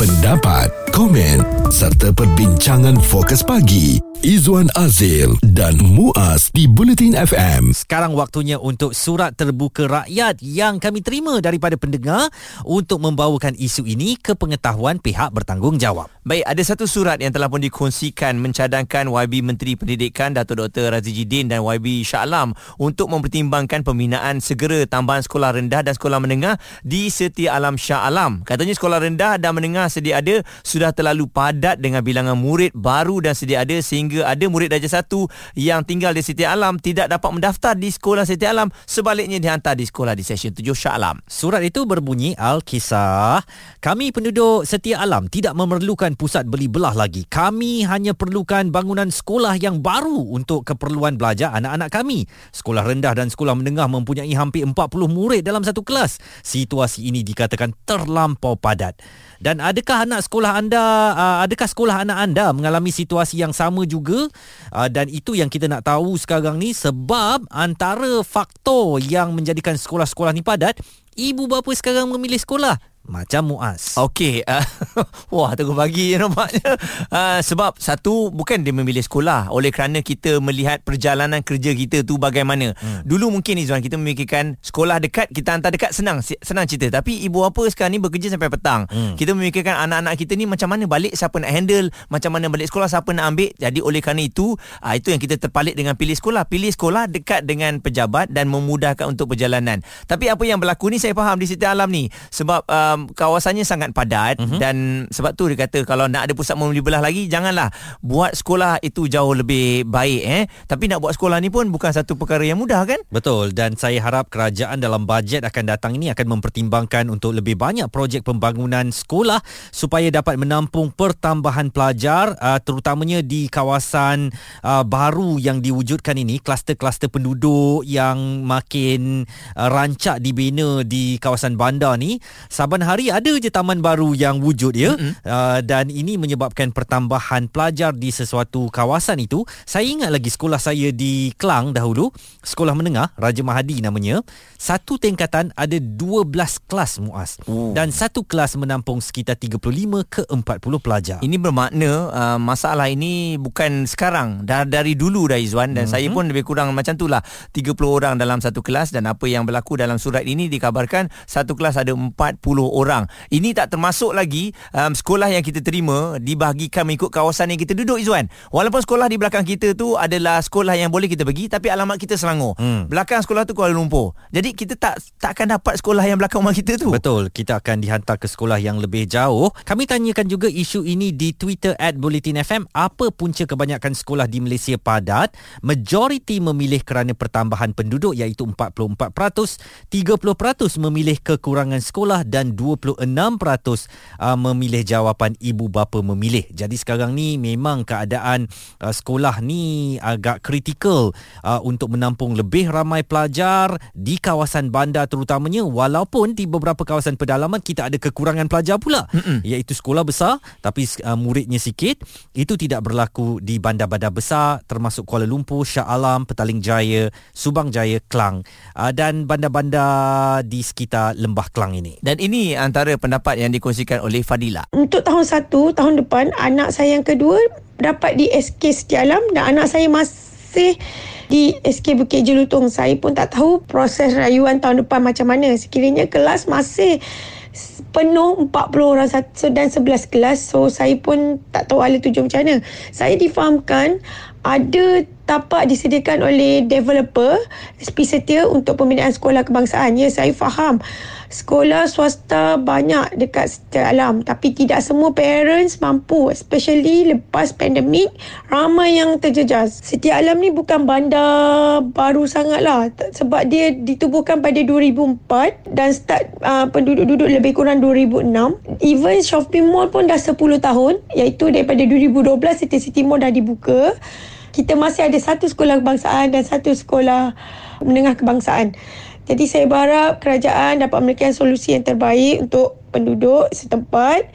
pendapat, komen serta perbincangan fokus pagi Izwan Azil dan Muaz di Bulletin FM. Sekarang waktunya untuk surat terbuka rakyat yang kami terima daripada pendengar untuk membawakan isu ini ke pengetahuan pihak bertanggungjawab. Baik, ada satu surat yang telah pun dikongsikan mencadangkan YB Menteri Pendidikan Datuk Dr. Razi Jidin dan YB Shah Alam untuk mempertimbangkan pembinaan segera tambahan sekolah rendah dan sekolah menengah di Setia Alam Shah Alam. Katanya sekolah rendah dan menengah sedia ada sudah terlalu padat dengan bilangan murid baru dan sedia ada sehingga ada murid darjah satu yang tinggal di Setia Alam tidak dapat mendaftar di sekolah Setia Alam sebaliknya dihantar di sekolah di Seksyen 7 Shah Alam. Surat itu berbunyi Al-Kisah Kami penduduk Setia Alam tidak memerlukan pusat beli belah lagi. Kami hanya perlukan bangunan sekolah yang baru untuk keperluan belajar anak-anak kami. Sekolah rendah dan sekolah menengah mempunyai hampir 40 murid dalam satu kelas. Situasi ini dikatakan terlampau padat. Dan adakah anak sekolah anda, uh, adakah sekolah anak anda mengalami situasi yang sama juga? Uh, dan itu yang kita nak tahu sekarang ni sebab antara faktor yang menjadikan sekolah-sekolah ni padat, ibu bapa sekarang memilih sekolah macam Muaz. Okey. Uh, wah, tunggu pagi nampaknya. Uh, sebab satu bukan dia memilih sekolah oleh kerana kita melihat perjalanan kerja kita tu bagaimana. Hmm. Dulu mungkin Izwan kita memikirkan sekolah dekat kita hantar dekat senang senang cerita tapi ibu apa sekarang ni bekerja sampai petang. Hmm. Kita memikirkan anak-anak kita ni macam mana balik siapa nak handle, macam mana balik sekolah siapa nak ambil. Jadi oleh kerana itu uh, itu yang kita terpalit dengan pilih sekolah. Pilih sekolah dekat dengan pejabat dan memudahkan untuk perjalanan. Tapi apa yang berlaku ni saya faham di setiap alam ni sebab um, kawasannya sangat padat uh-huh. dan sebab tu dia kata kalau nak ada pusat membeli belah lagi janganlah buat sekolah itu jauh lebih baik eh. Tapi nak buat sekolah ni pun bukan satu perkara yang mudah kan? Betul. Dan saya harap kerajaan dalam bajet akan datang ini akan mempertimbangkan untuk lebih banyak projek pembangunan sekolah supaya dapat menampung pertambahan pelajar uh, terutamanya di kawasan uh, baru yang diwujudkan ini kluster-kluster penduduk yang makin uh, rancak dibina di kawasan bandar ni saban hari ada je taman baru yang wujud ya. Mm-hmm. uh, dan ini menyebabkan pertambahan pelajar di sesuatu kawasan itu. Saya ingat lagi sekolah saya di Kelang dahulu. Sekolah menengah Raja Mahadi namanya. Satu tingkatan ada 12 kelas muas Ooh. dan satu kelas menampung sekitar 35 ke 40 pelajar. Ini bermakna uh, masalah ini bukan sekarang. Dah dari dulu dah Izwan dan mm-hmm. saya pun lebih kurang macam itulah 30 orang dalam satu kelas dan apa yang berlaku dalam surat ini dikabarkan satu kelas ada 40 orang. Ini tak termasuk lagi um, sekolah yang kita terima dibahagikan mengikut kawasan yang kita duduk Izwan. Walaupun sekolah di belakang kita tu adalah sekolah yang boleh kita pergi tapi alamat kita Selangor. Hmm. Belakang sekolah tu Kuala Lumpur. Jadi kita tak tak akan dapat sekolah yang belakang rumah kita tu. Betul. Kita akan dihantar ke sekolah yang lebih jauh. Kami tanyakan juga isu ini di Twitter at Bulletin FM. Apa punca kebanyakan sekolah di Malaysia padat? Majoriti memilih kerana pertambahan penduduk iaitu 44%. 30% memilih kekurangan sekolah dan 26% uh, memilih jawapan ibu bapa memilih. Jadi sekarang ni memang keadaan uh, sekolah ni agak kritikal uh, untuk menampung lebih ramai pelajar di kawasan bandar terutamanya walaupun di beberapa kawasan pedalaman kita ada kekurangan pelajar pula Mm-mm. iaitu sekolah besar tapi uh, muridnya sikit. Itu tidak berlaku di bandar-bandar besar termasuk Kuala Lumpur, Shah Alam, Petaling Jaya, Subang Jaya, Klang uh, dan bandar-bandar di sekitar Lembah Klang ini. Dan ini antara pendapat yang dikongsikan oleh Fadila. Untuk tahun satu, tahun depan, anak saya yang kedua dapat di SK Setialam dan anak saya masih di SK Bukit Jelutong. Saya pun tak tahu proses rayuan tahun depan macam mana. Sekiranya kelas masih penuh 40 orang dan 11 kelas. So, saya pun tak tahu ala tujuan macam mana. Saya difahamkan ada tapak disediakan oleh developer SP Setia untuk pembinaan sekolah kebangsaan. Ya, saya faham. Sekolah swasta banyak dekat Setia Alam tapi tidak semua parents mampu especially lepas pandemik ramai yang terjejas. Setia Alam ni bukan bandar baru sangat lah sebab dia ditubuhkan pada 2004 dan start uh, penduduk-duduk lebih kurang 2006. Even shopping mall pun dah 10 tahun iaitu daripada 2012 City City Mall dah dibuka kita masih ada satu sekolah kebangsaan dan satu sekolah menengah kebangsaan. Jadi saya berharap kerajaan dapat memberikan solusi yang terbaik untuk penduduk setempat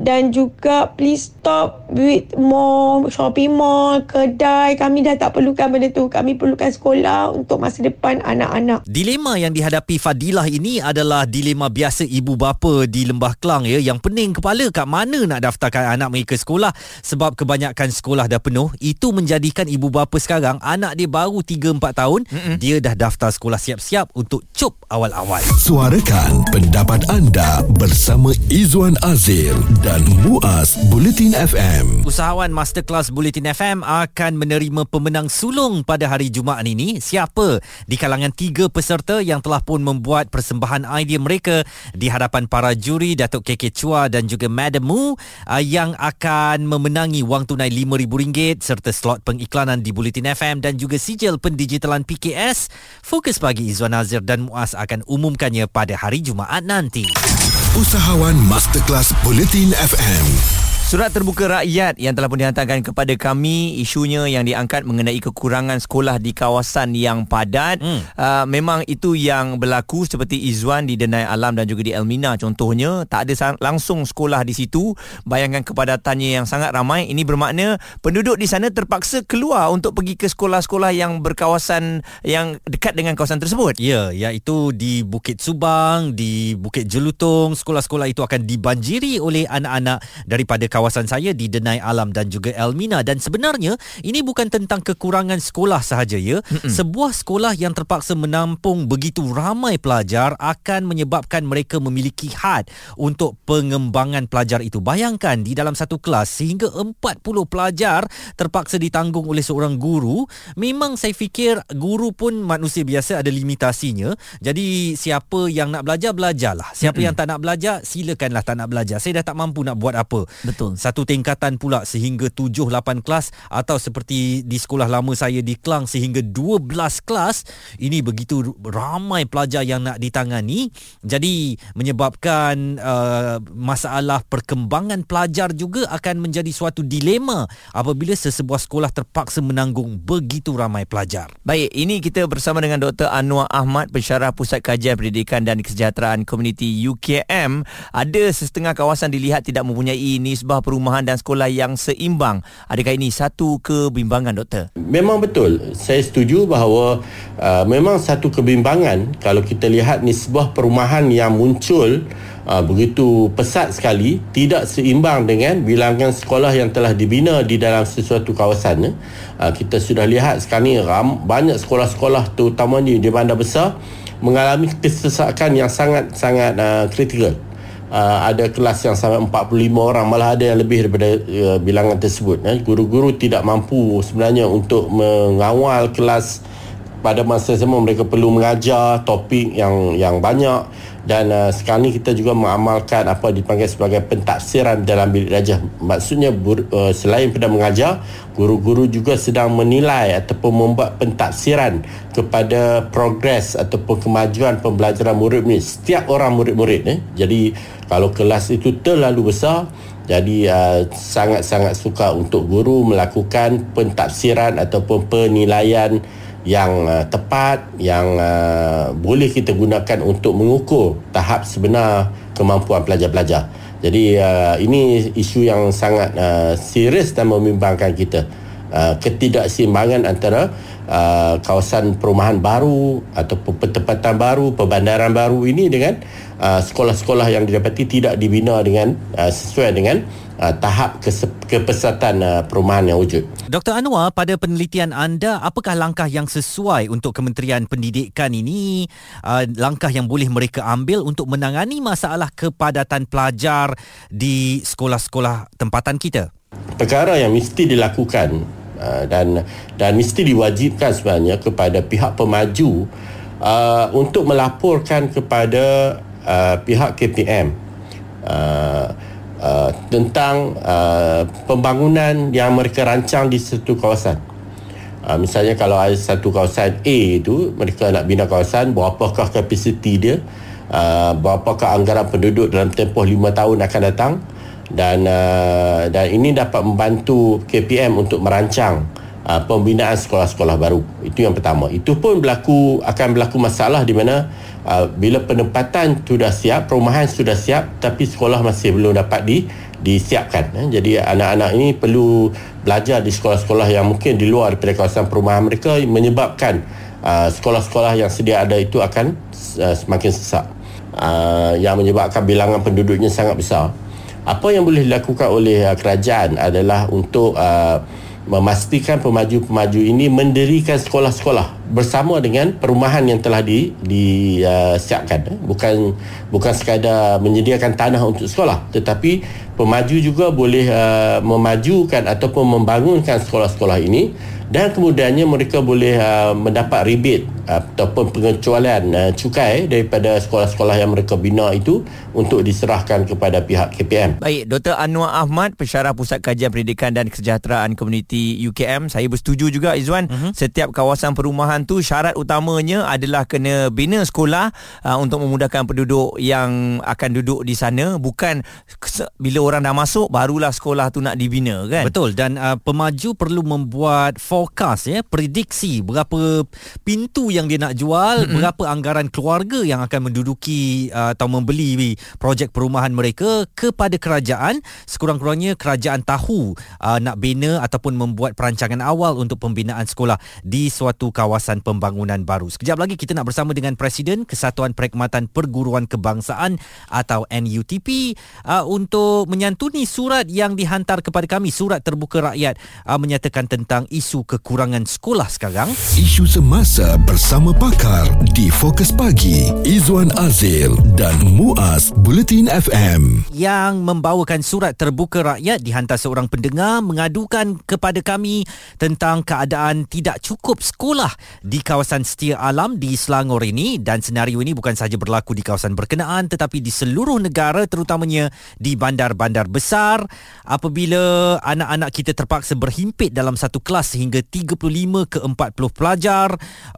dan juga please stop with mall, shopping mall, kedai. Kami dah tak perlukan benda tu. Kami perlukan sekolah untuk masa depan anak-anak. Dilema yang dihadapi Fadilah ini adalah dilema biasa ibu bapa di Lembah Kelang ya yang pening kepala kat mana nak daftarkan anak mereka sekolah sebab kebanyakan sekolah dah penuh. Itu menjadikan ibu bapa sekarang anak dia baru 3 4 tahun Mm-mm. dia dah daftar sekolah siap-siap untuk cop awal-awal. Suarakan pendapat anda bersama Izwan Azil dan Muaz Bulletin FM. Usahawan Masterclass Bulletin FM akan menerima pemenang sulung pada hari Jumaat ini. Siapa di kalangan tiga peserta yang telah pun membuat persembahan idea mereka di hadapan para juri Datuk KK Chua dan juga Madam Mu uh, yang akan memenangi wang tunai RM5,000 serta slot pengiklanan di Bulletin FM dan juga sijil pendigitalan PKS. Fokus pagi Izwan Azir dan Muaz akan umumkannya pada hari Jumaat nanti. Usahawan Masterclass Bulletin FM. Surat terbuka rakyat yang telah pun dihantarkan kepada kami isunya yang diangkat mengenai kekurangan sekolah di kawasan yang padat. Hmm. uh, memang itu yang berlaku seperti Izwan di Denai Alam dan juga di Elmina contohnya. Tak ada langsung sekolah di situ. Bayangkan kepadatannya yang sangat ramai. Ini bermakna penduduk di sana terpaksa keluar untuk pergi ke sekolah-sekolah yang berkawasan yang dekat dengan kawasan tersebut. Ya iaitu di Bukit Subang di Bukit Jelutong. Sekolah-sekolah itu akan dibanjiri oleh anak-anak daripada kawasan kawasan saya di Denai Alam dan juga Elmina dan sebenarnya ini bukan tentang kekurangan sekolah sahaja ya. Mm-mm. Sebuah sekolah yang terpaksa menampung begitu ramai pelajar akan menyebabkan mereka memiliki had untuk pengembangan pelajar itu. Bayangkan di dalam satu kelas sehingga 40 pelajar terpaksa ditanggung oleh seorang guru. Memang saya fikir guru pun manusia biasa ada limitasinya. Jadi siapa yang nak belajar belajarlah. Siapa Mm-mm. yang tak nak belajar silakanlah tak nak belajar. Saya dah tak mampu nak buat apa. Betul. Betul. Satu tingkatan pula sehingga 7 8 kelas atau seperti di sekolah lama saya di Kelang sehingga 12 kelas. Ini begitu ramai pelajar yang nak ditangani. Jadi menyebabkan uh, masalah perkembangan pelajar juga akan menjadi suatu dilema apabila sesebuah sekolah terpaksa menanggung begitu ramai pelajar. Baik, ini kita bersama dengan Dr. Anwar Ahmad, pensyarah Pusat Kajian Pendidikan dan Kesejahteraan Komuniti UKM. Ada setengah kawasan dilihat tidak mempunyai nisbah perumahan dan sekolah yang seimbang. Adakah ini satu kebimbangan doktor? Memang betul. Saya setuju bahawa uh, memang satu kebimbangan kalau kita lihat nisbah perumahan yang muncul uh, begitu pesat sekali tidak seimbang dengan bilangan sekolah yang telah dibina di dalam sesuatu kawasan. Uh, kita sudah lihat sekarang ni ram, banyak sekolah-sekolah terutamanya di bandar besar mengalami kesesakan yang sangat-sangat uh, kritikal uh, ada kelas yang sampai 45 orang malah ada yang lebih daripada uh, bilangan tersebut eh. guru-guru tidak mampu sebenarnya untuk mengawal kelas pada masa sama mereka perlu mengajar topik yang yang banyak dan uh, sekarang ni kita juga mengamalkan apa dipanggil sebagai pentafsiran dalam bilik darjah maksudnya bur, uh, selain pada mengajar guru-guru juga sedang menilai ataupun membuat pentafsiran kepada progres ataupun kemajuan pembelajaran murid ni setiap orang murid-murid eh. jadi kalau kelas itu terlalu besar jadi uh, sangat-sangat suka untuk guru melakukan pentafsiran ataupun penilaian yang uh, tepat yang uh, boleh kita gunakan untuk mengukur tahap sebenar kemampuan pelajar-pelajar. Jadi uh, ini isu yang sangat uh, serius dan membimbangkan kita. Uh, ketidakseimbangan antara uh, kawasan perumahan baru ataupun pertempatan baru, perbandaran baru ini dengan uh, sekolah-sekolah yang didapati tidak dibina dengan uh, sesuai dengan uh, tahap kepesatan uh, perumahan yang wujud. Dr. Anwar, pada penelitian anda, apakah langkah yang sesuai untuk Kementerian Pendidikan ini, uh, langkah yang boleh mereka ambil untuk menangani masalah kepadatan pelajar di sekolah-sekolah tempatan kita? Perkara yang mesti dilakukan uh, dan dan mesti diwajibkan sebenarnya kepada pihak pemaju uh, untuk melaporkan kepada uh, pihak KPM uh, Uh, tentang uh, pembangunan yang mereka rancang di satu kawasan. Uh, misalnya kalau ada satu kawasan A itu mereka nak bina kawasan berapakah kapasiti dia? Uh, berapakah anggaran penduduk dalam tempoh 5 tahun akan datang? Dan uh, dan ini dapat membantu KPM untuk merancang uh, pembinaan sekolah-sekolah baru. Itu yang pertama. Itu pun berlaku akan berlaku masalah di mana uh, bila penempatan sudah siap perumahan sudah siap tapi sekolah masih belum dapat di disiapkan eh. jadi anak-anak ini perlu belajar di sekolah-sekolah yang mungkin di luar daripada kawasan perumahan mereka menyebabkan uh, sekolah-sekolah yang sedia ada itu akan uh, semakin sesak uh, yang menyebabkan bilangan penduduknya sangat besar apa yang boleh dilakukan oleh uh, kerajaan adalah untuk uh, memastikan pemaju-pemaju ini mendirikan sekolah-sekolah bersama dengan perumahan yang telah di disiapkan uh, bukan bukan sekadar menyediakan tanah untuk sekolah tetapi pemaju juga boleh uh, memajukan ataupun membangunkan sekolah-sekolah ini dan kemudiannya mereka boleh uh, mendapat rebate ataupun pengecualian uh, cukai daripada sekolah-sekolah yang mereka bina itu untuk diserahkan kepada pihak KPM. Baik, Dr. Anwar Ahmad, pensyarah Pusat Kajian Pendidikan dan Kesejahteraan Komuniti UKM. Saya bersetuju juga Izwan, uh-huh. setiap kawasan perumahan tu syarat utamanya adalah kena bina sekolah uh, untuk memudahkan penduduk yang akan duduk di sana, bukan bila orang dah masuk barulah sekolah tu nak dibina kan. Betul dan uh, pemaju perlu membuat forecast ya, prediksi berapa pintu yang dia nak jual, mm-hmm. berapa anggaran keluarga yang akan menduduki uh, atau membeli projek perumahan mereka kepada kerajaan. Sekurang-kurangnya kerajaan tahu uh, nak bina ataupun membuat perancangan awal untuk pembinaan sekolah di suatu kawasan pembangunan baru. Sekejap lagi kita nak bersama dengan Presiden Kesatuan Perkhidmatan Perguruan Kebangsaan atau NUTP uh, untuk menyantuni surat yang dihantar kepada kami, surat terbuka rakyat uh, menyatakan tentang isu kekurangan sekolah sekarang. Isu semasa bersama pakar di Fokus Pagi Izwan Azil dan Muaz Bulletin FM yang membawakan surat terbuka rakyat dihantar seorang pendengar mengadukan kepada kami tentang keadaan tidak cukup sekolah di kawasan Setia Alam di Selangor ini. Dan senario ini bukan sahaja berlaku di kawasan berkenaan tetapi di seluruh negara terutamanya di bandar-bandar besar. Apabila anak-anak kita terpaksa berhimpit dalam satu kelas sehingga 35 ke 40 pelajar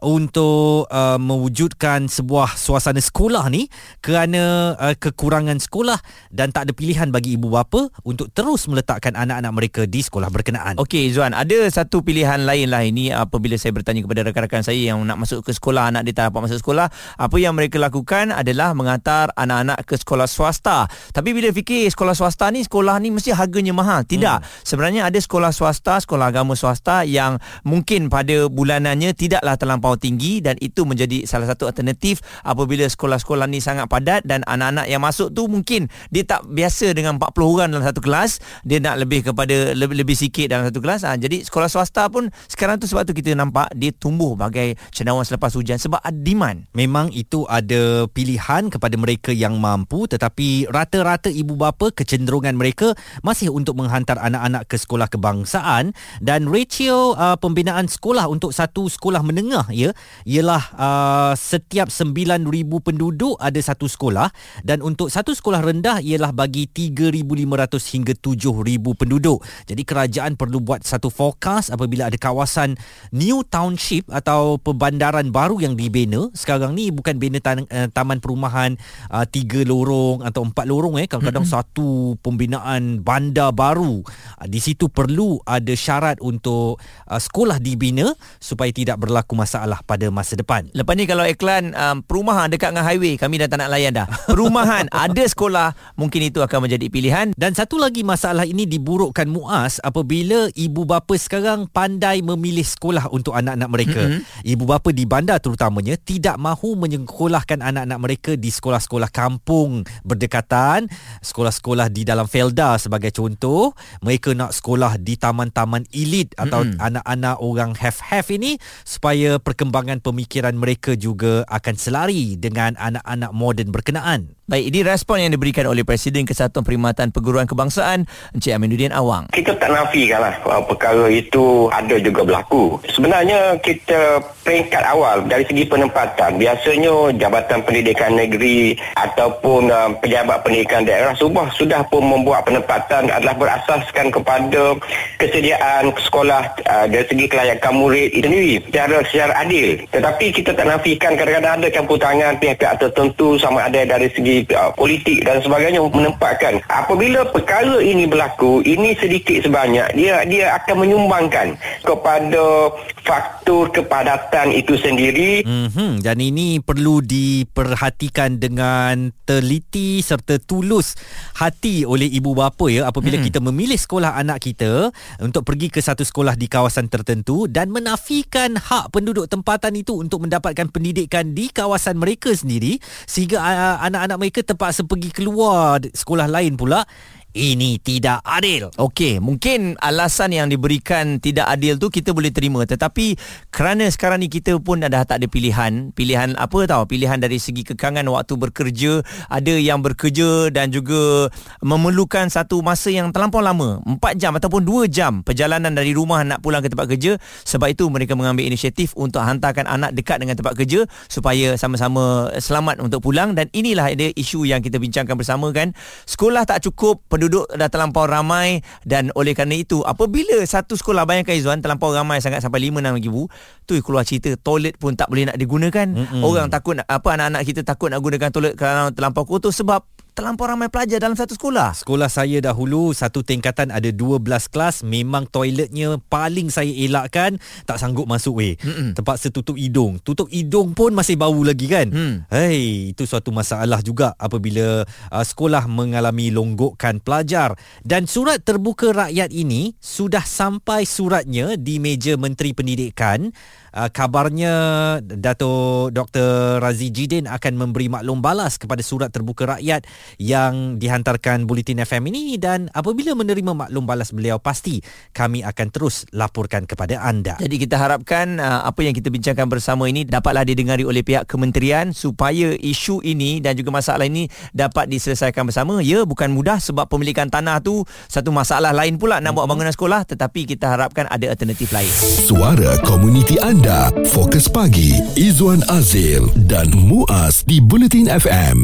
untuk uh, mewujudkan sebuah suasana sekolah ni kerana uh, kekurangan sekolah dan tak ada pilihan bagi ibu bapa untuk terus meletakkan anak-anak mereka di sekolah berkenaan. Okey Zuan, ada satu pilihan lain lah ini apabila saya bertanya kepada rakan-rakan saya yang nak masuk ke sekolah, anak dia tak dapat masuk sekolah, apa yang mereka lakukan adalah mengantar anak-anak ke sekolah swasta. Tapi bila fikir sekolah swasta ni, sekolah ni mesti harganya mahal. Tidak. Hmm. Sebenarnya ada sekolah swasta, sekolah agama swasta yang mungkin pada bulanannya tidaklah terlampau tinggi dan itu menjadi salah satu alternatif apabila sekolah-sekolah ni sangat padat dan anak-anak yang masuk tu mungkin dia tak biasa dengan 40 orang dalam satu kelas dia nak lebih kepada lebih, lebih sikit dalam satu kelas. Ha, jadi sekolah swasta pun sekarang tu sebab tu kita nampak dia tumbuh bagai cendawan selepas hujan sebab demand. Memang itu ada pilihan kepada mereka yang mampu tetapi rata-rata ibu bapa kecenderungan mereka masih untuk menghantar anak-anak ke sekolah kebangsaan dan ratio uh, pembinaan sekolah untuk satu sekolah menengah ya ialah uh, setiap 9,000 penduduk ada satu sekolah dan untuk satu sekolah rendah ialah bagi 3,500 hingga 7,000 penduduk. Jadi kerajaan perlu buat satu forecast apabila ada kawasan new township atau perbandaran baru yang dibina. Sekarang ni bukan bina tan- uh, taman perumahan uh, tiga lorong atau empat lorong eh kadang-kadang mm-hmm. satu pembinaan bandar baru. Uh, di situ perlu ada syarat untuk uh, sekolah dibina supaya tidak berlaku masalah pada masa depan. Lepas ni kalau iklan um, perumahan dekat dengan highway, kami dah tak nak layan dah. Perumahan, ada sekolah, mungkin itu akan menjadi pilihan. Dan satu lagi masalah ini diburukkan Muaz apabila ibu bapa sekarang pandai memilih sekolah untuk anak-anak mereka. Mm-hmm. Ibu bapa di bandar terutamanya tidak mahu menyekolahkan anak-anak mereka di sekolah-sekolah kampung berdekatan, sekolah-sekolah di dalam Felda sebagai contoh. Mereka nak sekolah di taman-taman elit atau mm-hmm. Anak-anak orang have-have ini supaya perkembangan pemikiran mereka juga akan selari dengan anak-anak moden berkenaan. Baik, ini respon yang diberikan oleh Presiden Kesatuan Perkhidmatan Perguruan Kebangsaan Encik Aminuddin Awang. Kita tak nafikan lah perkara itu ada juga berlaku. Sebenarnya kita peringkat awal dari segi penempatan biasanya Jabatan Pendidikan Negeri ataupun uh, pejabat pendidikan daerah sudah sudah pun membuat penempatan adalah berasaskan kepada kesediaan sekolah uh, dari segi kelayakan murid itu sendiri secara secara adil. Tetapi kita tak nafikan kadang-kadang ada campur tangan pihak-pihak tertentu sama ada dari segi uh, politik dan sebagainya menempatkan apabila perkara ini berlaku ini sedikit sebanyak dia dia akan menyumbangkan kepada faktor kepadatan itu sendiri Mm-hmm. Dan ini perlu diperhatikan dengan teliti serta tulus hati oleh ibu bapa ya apabila mm. kita memilih sekolah anak kita untuk pergi ke satu sekolah di kawasan tertentu dan menafikan hak penduduk tempatan itu untuk mendapatkan pendidikan di kawasan mereka sendiri sehingga uh, anak-anak mereka terpaksa pergi keluar sekolah lain pula ini tidak adil. Okey, mungkin alasan yang diberikan tidak adil tu kita boleh terima tetapi kerana sekarang ni kita pun dah tak ada pilihan, pilihan apa tahu, pilihan dari segi kekangan waktu bekerja, ada yang bekerja dan juga memerlukan satu masa yang terlampau lama, 4 jam ataupun 2 jam perjalanan dari rumah nak pulang ke tempat kerja. Sebab itu mereka mengambil inisiatif untuk hantarkan anak dekat dengan tempat kerja supaya sama-sama selamat untuk pulang dan inilah ada isu yang kita bincangkan bersama kan. Sekolah tak cukup penduduk dah terlampau ramai dan oleh kerana itu apabila satu sekolah bayangkan Izzuan terlampau ramai sangat sampai 5 6 ribu tu keluar cerita toilet pun tak boleh nak digunakan Mm-mm. orang takut apa anak-anak kita takut nak gunakan toilet kerana terlampau kotor sebab terlampau ramai pelajar dalam satu sekolah Sekolah saya dahulu satu tingkatan ada 12 kelas memang toiletnya paling saya elakkan tak sanggup masuk weh. Mm-mm. Terpaksa tutup hidung. Tutup hidung pun masih bau lagi kan. Hmm. Hei, itu suatu masalah juga apabila uh, sekolah mengalami longgokan pelajar dan surat terbuka rakyat ini sudah sampai suratnya di meja Menteri Pendidikan. Uh, kabarnya Dato Dr Razi Jidin akan memberi maklum balas kepada surat terbuka rakyat yang dihantarkan Bulletin FM ini dan apabila menerima maklum balas beliau pasti kami akan terus laporkan kepada anda. Jadi kita harapkan uh, apa yang kita bincangkan bersama ini dapatlah didengari oleh pihak kementerian supaya isu ini dan juga masalah ini dapat diselesaikan bersama. Ya, bukan mudah sebab pemilikan tanah tu satu masalah lain pula nak buat bangunan sekolah tetapi kita harapkan ada alternatif lain. Suara komuniti anda. Fokus pagi. Izwan Azil dan Muaz di Bulletin FM.